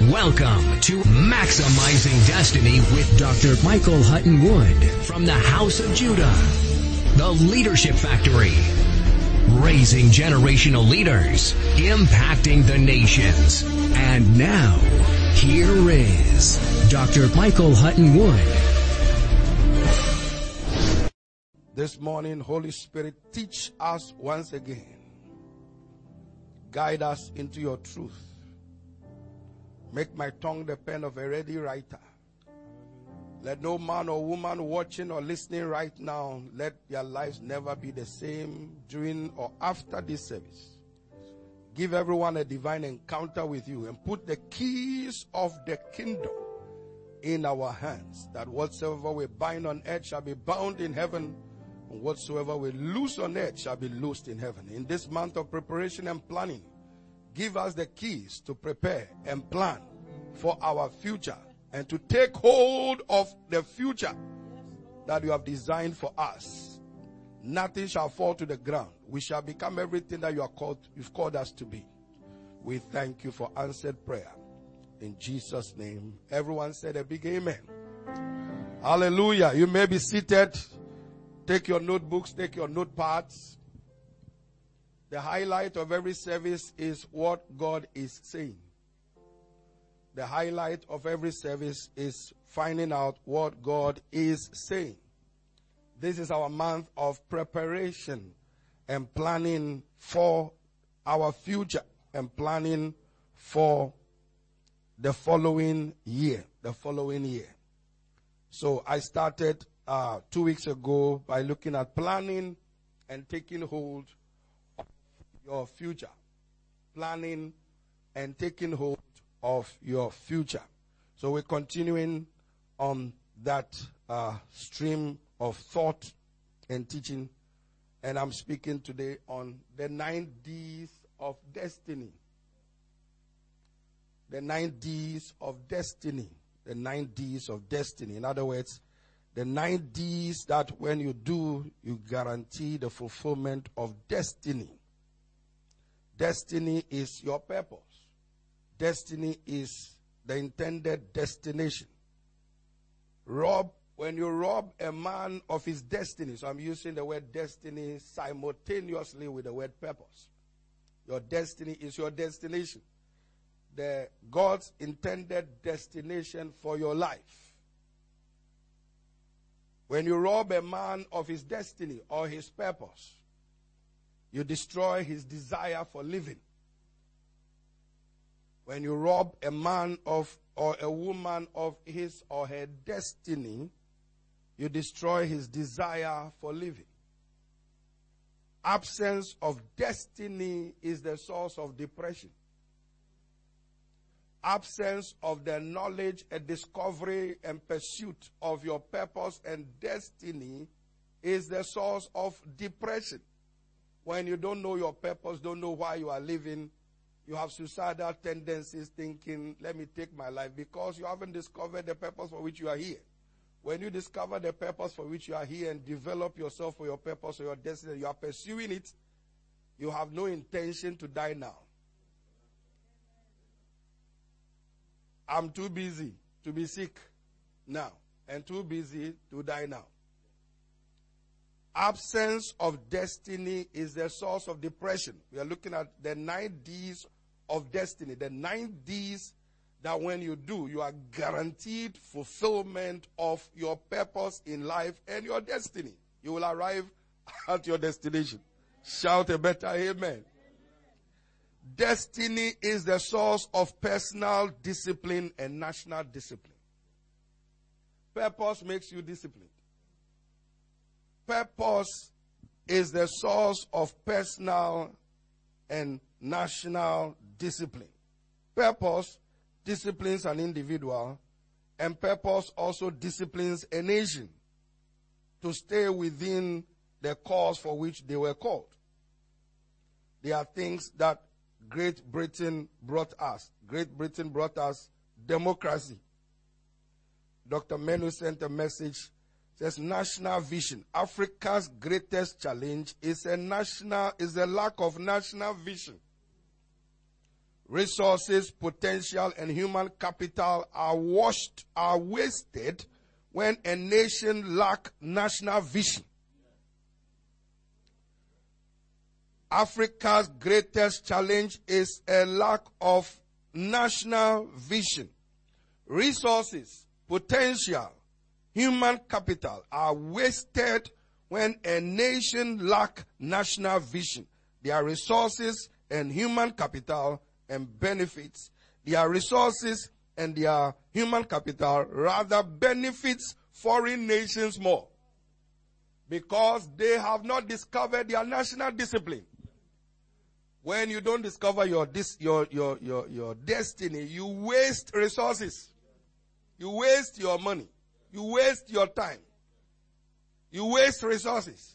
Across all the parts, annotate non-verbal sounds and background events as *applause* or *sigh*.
Welcome to Maximizing Destiny with Dr. Michael Hutton Wood from the House of Judah, the Leadership Factory, raising generational leaders, impacting the nations. And now, here is Dr. Michael Hutton Wood. This morning, Holy Spirit, teach us once again. Guide us into your truth Make my tongue the pen of a ready writer. Let no man or woman watching or listening right now, let their lives never be the same during or after this service. Give everyone a divine encounter with you and put the keys of the kingdom in our hands that whatsoever we bind on earth shall be bound in heaven and whatsoever we loose on earth shall be loosed in heaven. In this month of preparation and planning, give us the keys to prepare and plan for our future and to take hold of the future that you have designed for us. Nothing shall fall to the ground. We shall become everything that you are called, you've called us to be. We thank you for answered prayer. In Jesus' name. Everyone said a big amen. Hallelujah. You may be seated. Take your notebooks, take your notepads. The highlight of every service is what God is saying. The highlight of every service is finding out what God is saying. This is our month of preparation and planning for our future and planning for the following year, the following year. So I started uh, two weeks ago by looking at planning and taking hold your future. Planning and taking hold of your future. So we're continuing on that uh, stream of thought and teaching. And I'm speaking today on the nine D's of destiny. The nine D's of destiny. The nine D's of destiny. In other words, the nine D's that when you do, you guarantee the fulfillment of destiny. Destiny is your purpose. Destiny is the intended destination. Rob, when you rob a man of his destiny, so I'm using the word destiny simultaneously with the word purpose. Your destiny is your destination. The God's intended destination for your life. When you rob a man of his destiny or his purpose, you destroy his desire for living. When you rob a man of or a woman of his or her destiny, you destroy his desire for living. Absence of destiny is the source of depression. Absence of the knowledge and discovery and pursuit of your purpose and destiny is the source of depression. When you don't know your purpose, don't know why you are living, you have suicidal tendencies thinking, let me take my life because you haven't discovered the purpose for which you are here. When you discover the purpose for which you are here and develop yourself for your purpose or your destiny, you are pursuing it, you have no intention to die now. I'm too busy to be sick now and too busy to die now. Absence of destiny is the source of depression. We are looking at the nine D's of destiny. The nine D's that when you do, you are guaranteed fulfillment of your purpose in life and your destiny. You will arrive *laughs* at your destination. Shout a better amen. Destiny is the source of personal discipline and national discipline. Purpose makes you disciplined. Purpose is the source of personal and national discipline. Purpose disciplines an individual and purpose also disciplines a nation to stay within the cause for which they were called. There are things that Great Britain brought us. Great Britain brought us democracy. Dr. Menu sent a message says national vision. Africa's greatest challenge is a national is a lack of national vision. Resources, potential, and human capital are washed, are wasted when a nation lack national vision. Africa's greatest challenge is a lack of national vision. Resources, potential, human capital are wasted when a nation lack national vision. Their resources and human capital and benefits. Their resources and their human capital rather benefits foreign nations more because they have not discovered their national discipline. When you don't discover your, dis, your, your, your, your destiny, you waste resources. You waste your money. You waste your time. You waste resources.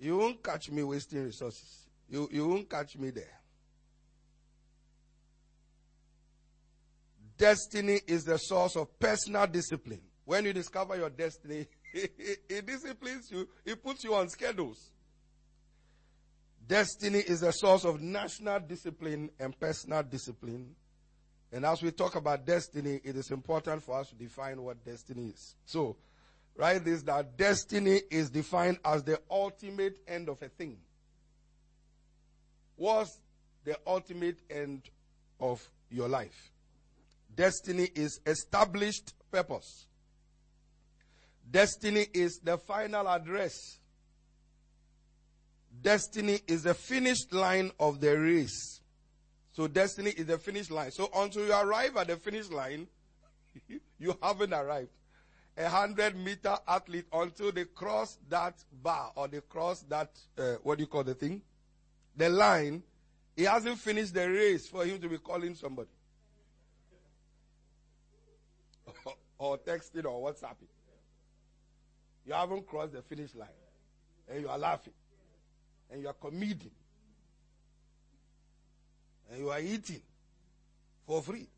You won't catch me wasting resources. You, you won't catch me there. Destiny is the source of personal discipline. When you discover your destiny, *laughs* it disciplines you, it puts you on schedules. Destiny is a source of national discipline and personal discipline. And as we talk about destiny, it is important for us to define what destiny is. So, write this that destiny is defined as the ultimate end of a thing. What's the ultimate end of your life? Destiny is established purpose. Destiny is the final address Destiny is the finished line of the race. So destiny is the finish line. So until you arrive at the finish line, *laughs* you haven't arrived. A hundred meter athlete until they cross that bar or they cross that, uh, what do you call the thing? The line, he hasn't finished the race for him to be calling somebody. *laughs* or texting or WhatsApping. You haven't crossed the finish line. And you are laughing and you are committing and you are eating for free.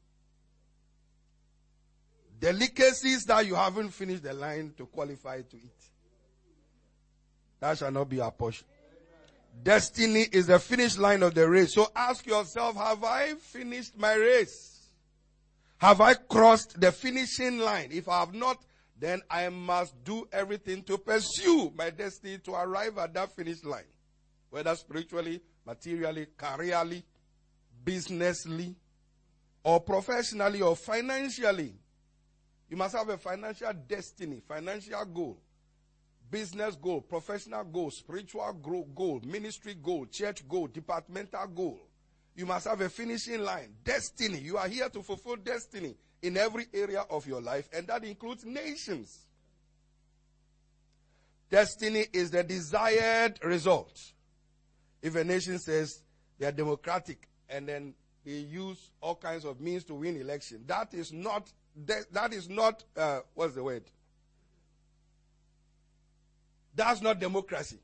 Delicacies that you haven't finished the line to qualify to eat. That shall not be our portion. Destiny is the finish line of the race. So ask yourself, have I finished my race? Have I crossed the finishing line? If I have not, then I must do everything to pursue my destiny to arrive at that finish line whether spiritually, materially, careerly, businessly, or professionally or financially. You must have a financial destiny, financial goal, business goal, professional goal, spiritual goal, ministry goal, church goal, departmental goal. You must have a finishing line, destiny. You are here to fulfill destiny in every area of your life, and that includes nations. Destiny is the desired result if a nation says they are democratic and then they use all kinds of means to win election, that is not that is not uh, what's the word? That's not democracy.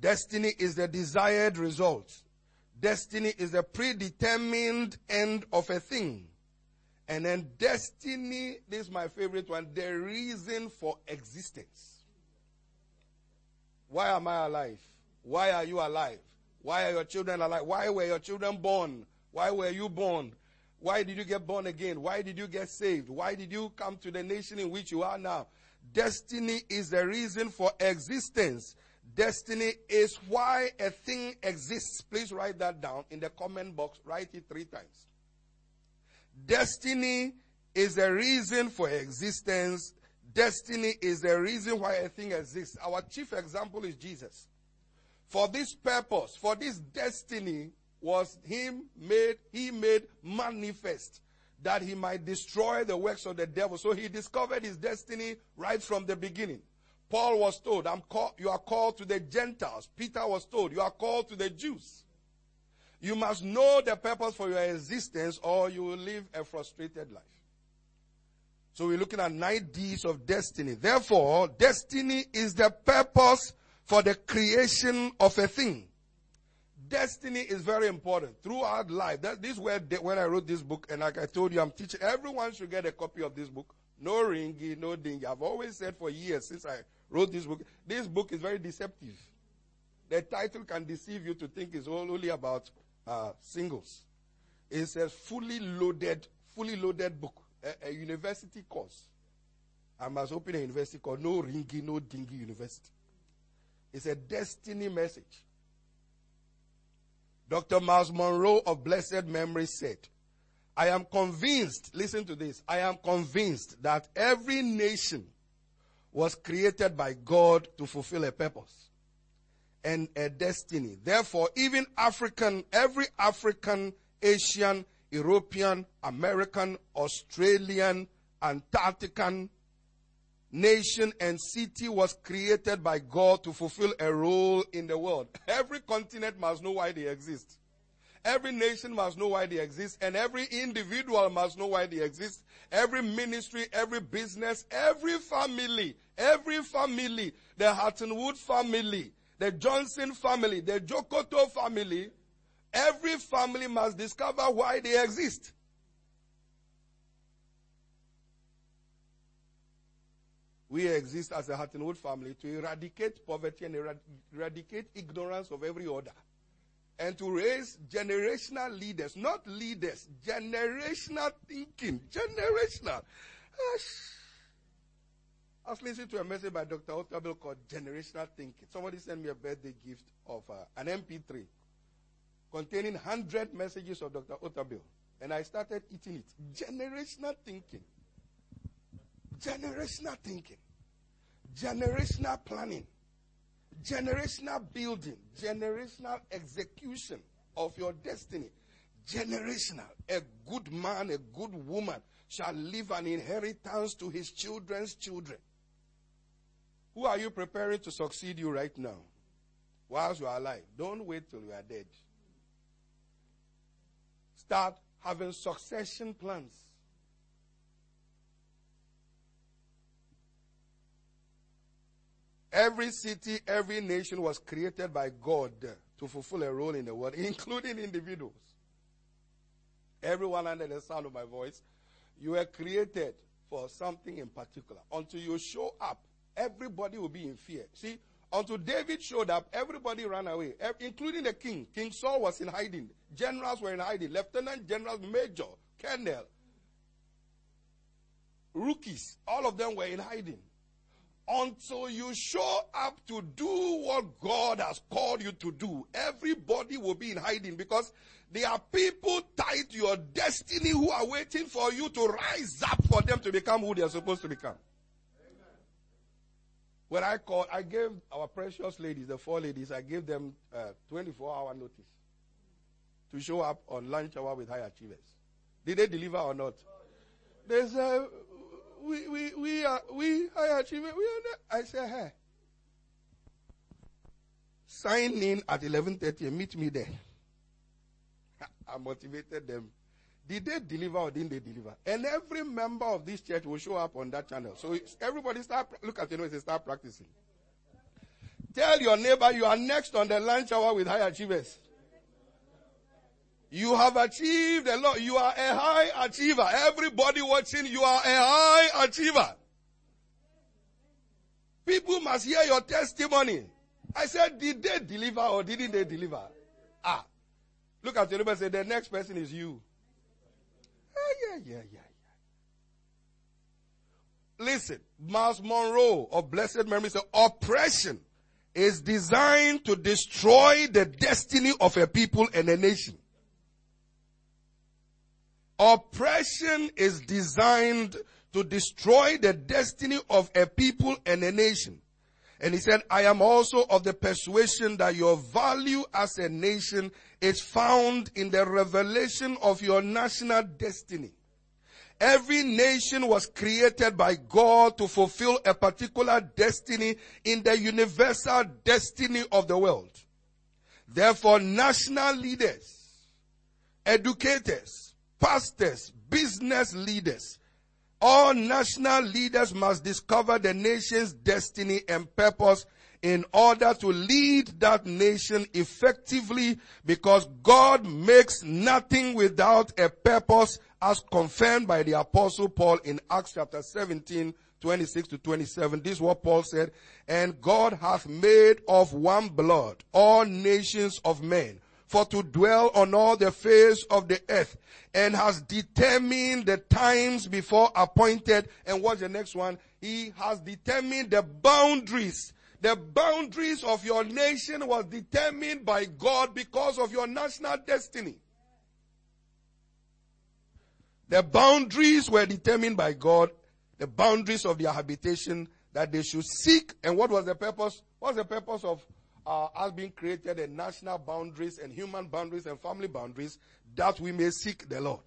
Destiny is the desired result. Destiny is the predetermined end of a thing. And then destiny, this is my favorite one, the reason for existence. Why am I alive? Why are you alive? Why are your children alive? Why were your children born? Why were you born? Why did you get born again? Why did you get saved? Why did you come to the nation in which you are now? Destiny is the reason for existence. Destiny is why a thing exists. Please write that down in the comment box. Write it three times. Destiny is the reason for existence. Destiny is the reason why a thing exists. Our chief example is Jesus. For this purpose, for this destiny was him made, he made manifest that he might destroy the works of the devil. So he discovered his destiny right from the beginning. Paul was told, I'm called, you are called to the Gentiles. Peter was told, you are called to the Jews. You must know the purpose for your existence or you will live a frustrated life. So we're looking at nine D's of destiny. Therefore, destiny is the purpose for the creation of a thing. Destiny is very important throughout life. That, this where when I wrote this book, and like I told you, I'm teaching everyone should get a copy of this book. No ringy, no dingy. I've always said for years since I wrote this book, this book is very deceptive. The title can deceive you to think it's all only about uh, singles. It's a fully loaded, fully loaded book, a, a university course. I must open a university called No Ringy, No Dingy University. It's a destiny message. Dr. Myles Munroe of blessed memory said, I am convinced, listen to this, I am convinced that every nation was created by God to fulfill a purpose and a destiny. Therefore, even African, every African, Asian, European, American, Australian, Antarctican, nation and city was created by God to fulfill a role in the world. Every continent must know why they exist. Every nation must know why they exist and every individual must know why they exist. Every ministry, every business, every family, every family, the Huttonwood family, the Johnson family, the Jokoto family, every family must discover why they exist. We exist as a Huttonwood family to eradicate poverty and eradicate ignorance of every order. And to raise generational leaders, not leaders, generational thinking, generational. I was listening to a message by Dr. Otabil called Generational Thinking. Somebody sent me a birthday gift of uh, an MP3 containing 100 messages of Dr. Otabil. And I started eating it. Generational thinking. Generational thinking, generational planning, generational building, generational execution of your destiny. Generational. A good man, a good woman shall leave an inheritance to his children's children. Who are you preparing to succeed you right now? Whilst you are alive. Don't wait till you are dead. Start having succession plans. Every city, every nation was created by God to fulfill a role in the world, *laughs* including individuals. Everyone under the sound of my voice, you were created for something in particular. Until you show up, everybody will be in fear. See, until David showed up, everybody ran away, including the king. King Saul was in hiding. Generals were in hiding. Lieutenant generals, major, colonel, rookies, all of them were in hiding until you show up to do what God has called you to do, everybody will be in hiding because there are people tied to your destiny who are waiting for you to rise up for them to become who they are supposed to become. When I called, I gave our precious ladies, the four ladies, I gave them uh, 24 hour notice to show up on lunch hour with high achievers. Did they deliver or not? They said, we, we, we are, we, high achievement, we are not. I said, hey, sign in at 11.30 and meet me there. *laughs* I motivated them. Did they deliver or didn't they deliver? And every member of this church will show up on that channel. So everybody start, look at you know, start practicing. Tell your neighbor you are next on the lunch hour with high achievers. You have achieved a lot. You are a high achiever. Everybody watching, you are a high achiever. People must hear your testimony. I said, did they deliver or didn't they deliver? Ah. Look at your and say, the next person is you. Ah, yeah, yeah, yeah, yeah. Listen, Myles Munroe of blessed memory said, oppression is designed to destroy the destiny of a people and a nation. Oppression is designed to destroy the destiny of a people and a nation. And he said, I am also of the persuasion that your value as a nation is found in the revelation of your national destiny. Every nation was created by God to fulfill a particular destiny in the universal destiny of the world. Therefore, national leaders educators, pastors, business leaders, all national leaders must discover the nation's destiny and purpose in order to lead that nation effectively because God makes nothing without a purpose as confirmed by the apostle Paul in Acts chapter 17 26 to 27. This is what Paul said. And God hath made of one blood all nations of men for to dwell on all the face of the earth and has determined the times before appointed. And what's the next one? He has determined the boundaries. The boundaries of your nation was determined by God because of your national destiny. The boundaries were determined by God the boundaries of their habitation that they should seek. And what was the purpose? What's the purpose of uh, us being created and national boundaries and human boundaries and family boundaries that we may seek the Lord?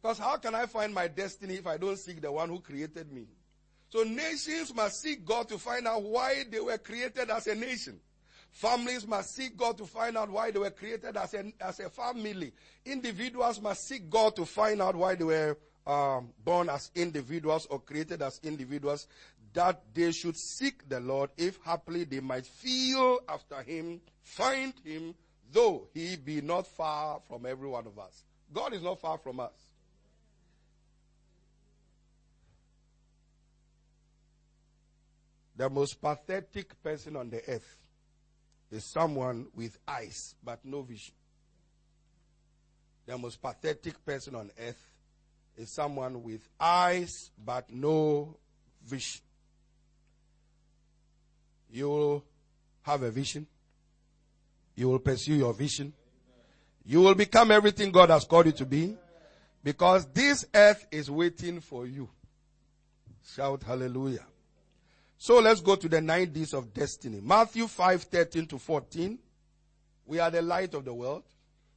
Because how can I find my destiny if I don't seek the one who created me? So nations must seek God to find out why they were created as a nation. Families must seek God to find out why they were created as a, as a family. Individuals must seek God to find out why they were um, born as individuals or created as individuals, that they should seek the Lord, if happily they might feel after him, find him, though he be not far from every one of us. God is not far from us. The most pathetic person on the earth is someone with eyes but no vision. The most pathetic person on earth is someone with eyes but no vision. You will have a vision. You will pursue your vision. You will become everything God has called you to be because this earth is waiting for you. Shout hallelujah. So let's go to the nine D's of destiny. Matthew 5, 13 to 14. We are the light of the world,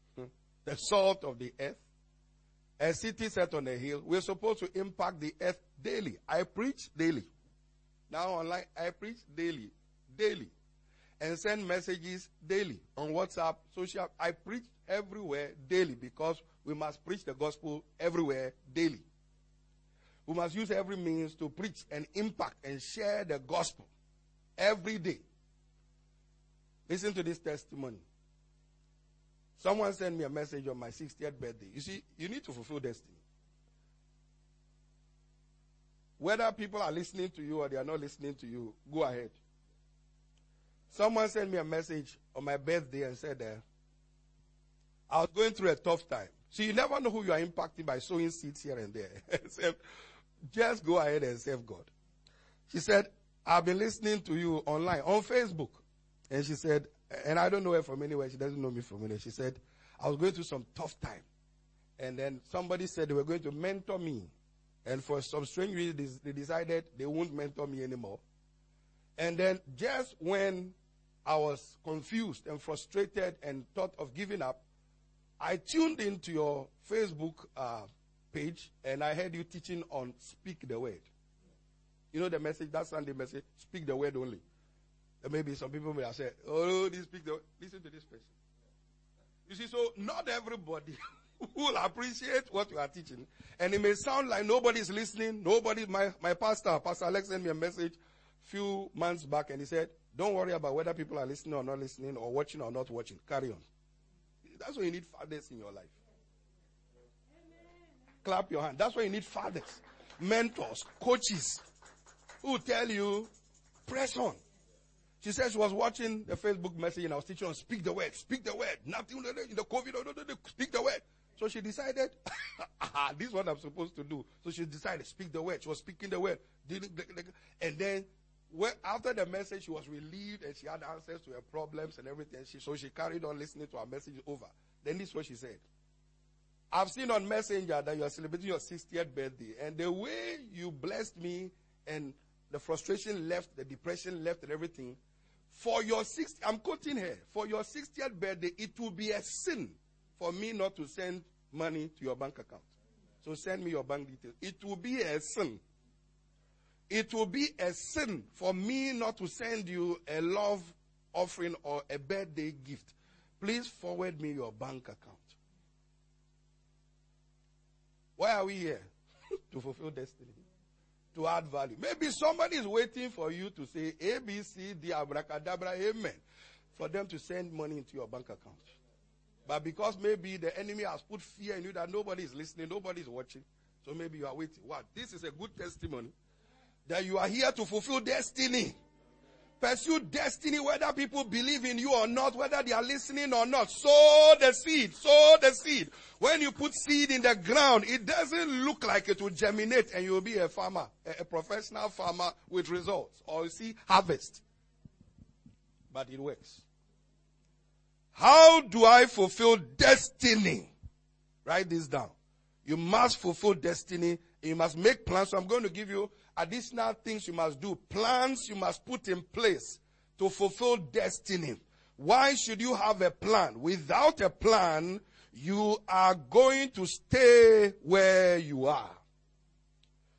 *laughs* the salt of the earth. A city set on a hill. We're supposed to impact the earth daily. I preach daily. Now online, I preach daily. Daily. And send messages daily on WhatsApp, social. I preach everywhere daily because we must preach the gospel everywhere daily. We must use every means to preach and impact and share the gospel every day. Listen to this testimony. Someone sent me a message on my 60th birthday. You see, you need to fulfill destiny. Whether people are listening to you or they are not listening to you, go ahead. Someone sent me a message on my birthday and said, uh, I was going through a tough time. So you never know who you are impacting by sowing seeds here and there. *laughs* Just go ahead and serve God. She said, I've been listening to you online on Facebook. And she said, and I don't know her from anywhere. She doesn't know me from anywhere. She said, I was going through some tough time. And then somebody said they were going to mentor me. And for some strange reason, they decided they won't mentor me anymore. And then just when I was confused and frustrated and thought of giving up, I tuned into your Facebook uh, page and I heard you teaching on speak the word. You know the message, that Sunday message, speak the word only. And maybe some people may have said, oh, this speak the word. listen to this person. You see, so not everybody *laughs* will appreciate what you are teaching. And it may sound like nobody's listening. Nobody, my, my pastor, Pastor Alex sent me a message a few months back and he said, don't worry about whether people are listening or not listening or watching or not watching. Carry on. That's why you need fathers in your life. Clap your hand. That's why you need fathers, mentors, coaches who tell you, press on. She said she was watching the Facebook message and I was teaching her, speak the word, speak the word. Nothing in the COVID, speak the word. So she decided, *laughs* this is what I'm supposed to do. So she decided, speak the word. She was speaking the word. And then after the message, she was relieved and she had answers to her problems and everything. She, so she carried on listening to her message over. Then this is what she said. I've seen on Messenger that you are celebrating your 60th birthday. And the way you blessed me and the frustration left, the depression left and everything, for your 60, I'm quoting here, for your 60th birthday, it will be a sin for me not to send money to your bank account. So send me your bank details. It will be a sin. It will be a sin for me not to send you a love offering or a birthday gift. Please forward me your bank account. Why are we here? *laughs* to fulfill destiny. To add value. Maybe somebody is waiting for you to say A, B, C, D, abracadabra, amen. For them to send money into your bank account. But because maybe the enemy has put fear in you that nobody is listening, nobody is watching. So maybe you are waiting. What? This is a good testimony that you are here to fulfill destiny. Pursue destiny whether people believe in you or not, whether they are listening or not. Sow the seed. Sow the seed. When you put seed in the ground, it doesn't look like it will germinate and you'll be a farmer, a, professional farmer with results. Or you see harvest. But it works. How do I fulfill destiny? Write this down. You must fulfill destiny. You must make plans. So I'm going to give you additional things you must do. Plans you must put in place to fulfill destiny. Why should you have a plan? Without a plan, you are going to stay where you are.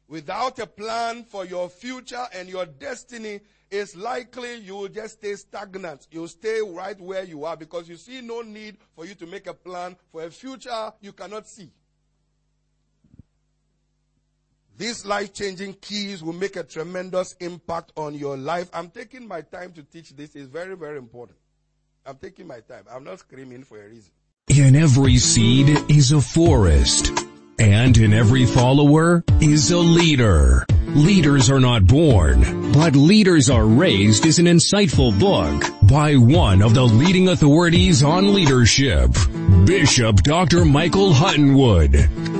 Without a plan for your future and your destiny, it's likely you will just stay stagnant. You'll stay right where you are because you see no need for you to make a plan for a future you cannot see. These life changing keys will make a tremendous impact on your life. I'm taking my time to teach this. It's very, very important. I'm taking my time. I'm not screaming for a reason. In every seed is a forest, and in every follower is a leader. Leaders are not born, but leaders are raised is an insightful book by one of the leading authorities on leadership, Bishop Dr. Michael Huttonwood.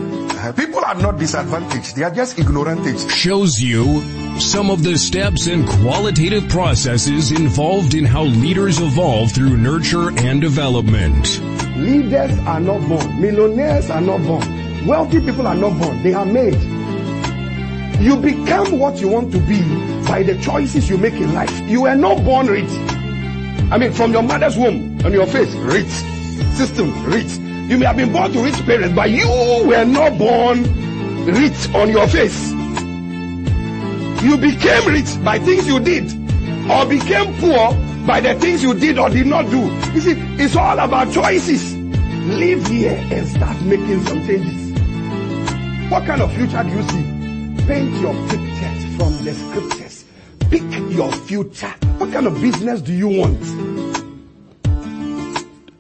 People are not disadvantaged. They are just ignorant. Shows you some of the steps and qualitative processes involved in how leaders evolve through nurture and development. Leaders are not born. Millionaires are not born. Wealthy people are not born. They are made. You become what you want to be by the choices you make in life. You were not born rich. I mean, from your mother's womb, on your face, rich. System, rich. You may have been born to rich parents, but you were not born rich on your face. You became rich by things you did, or became poor by the things you did or did not do. You see, it's all about choices. Live here and start making some changes. What kind of future do you see? Paint your pictures from the scriptures. Pick your future. What kind of business do you want?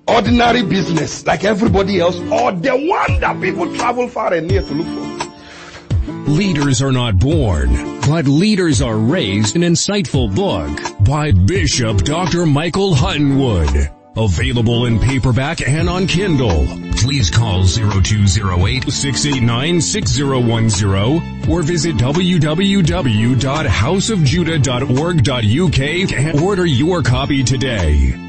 Ordinary business like everybody else or the one that people travel far and near to look for. Leaders are not born, but leaders are raised an insightful book by Bishop Dr. Michael Huttonwood. Available in paperback and on Kindle. Please call 0208-689-6010 or visit www.houseofjudah.org.uk and order your copy today.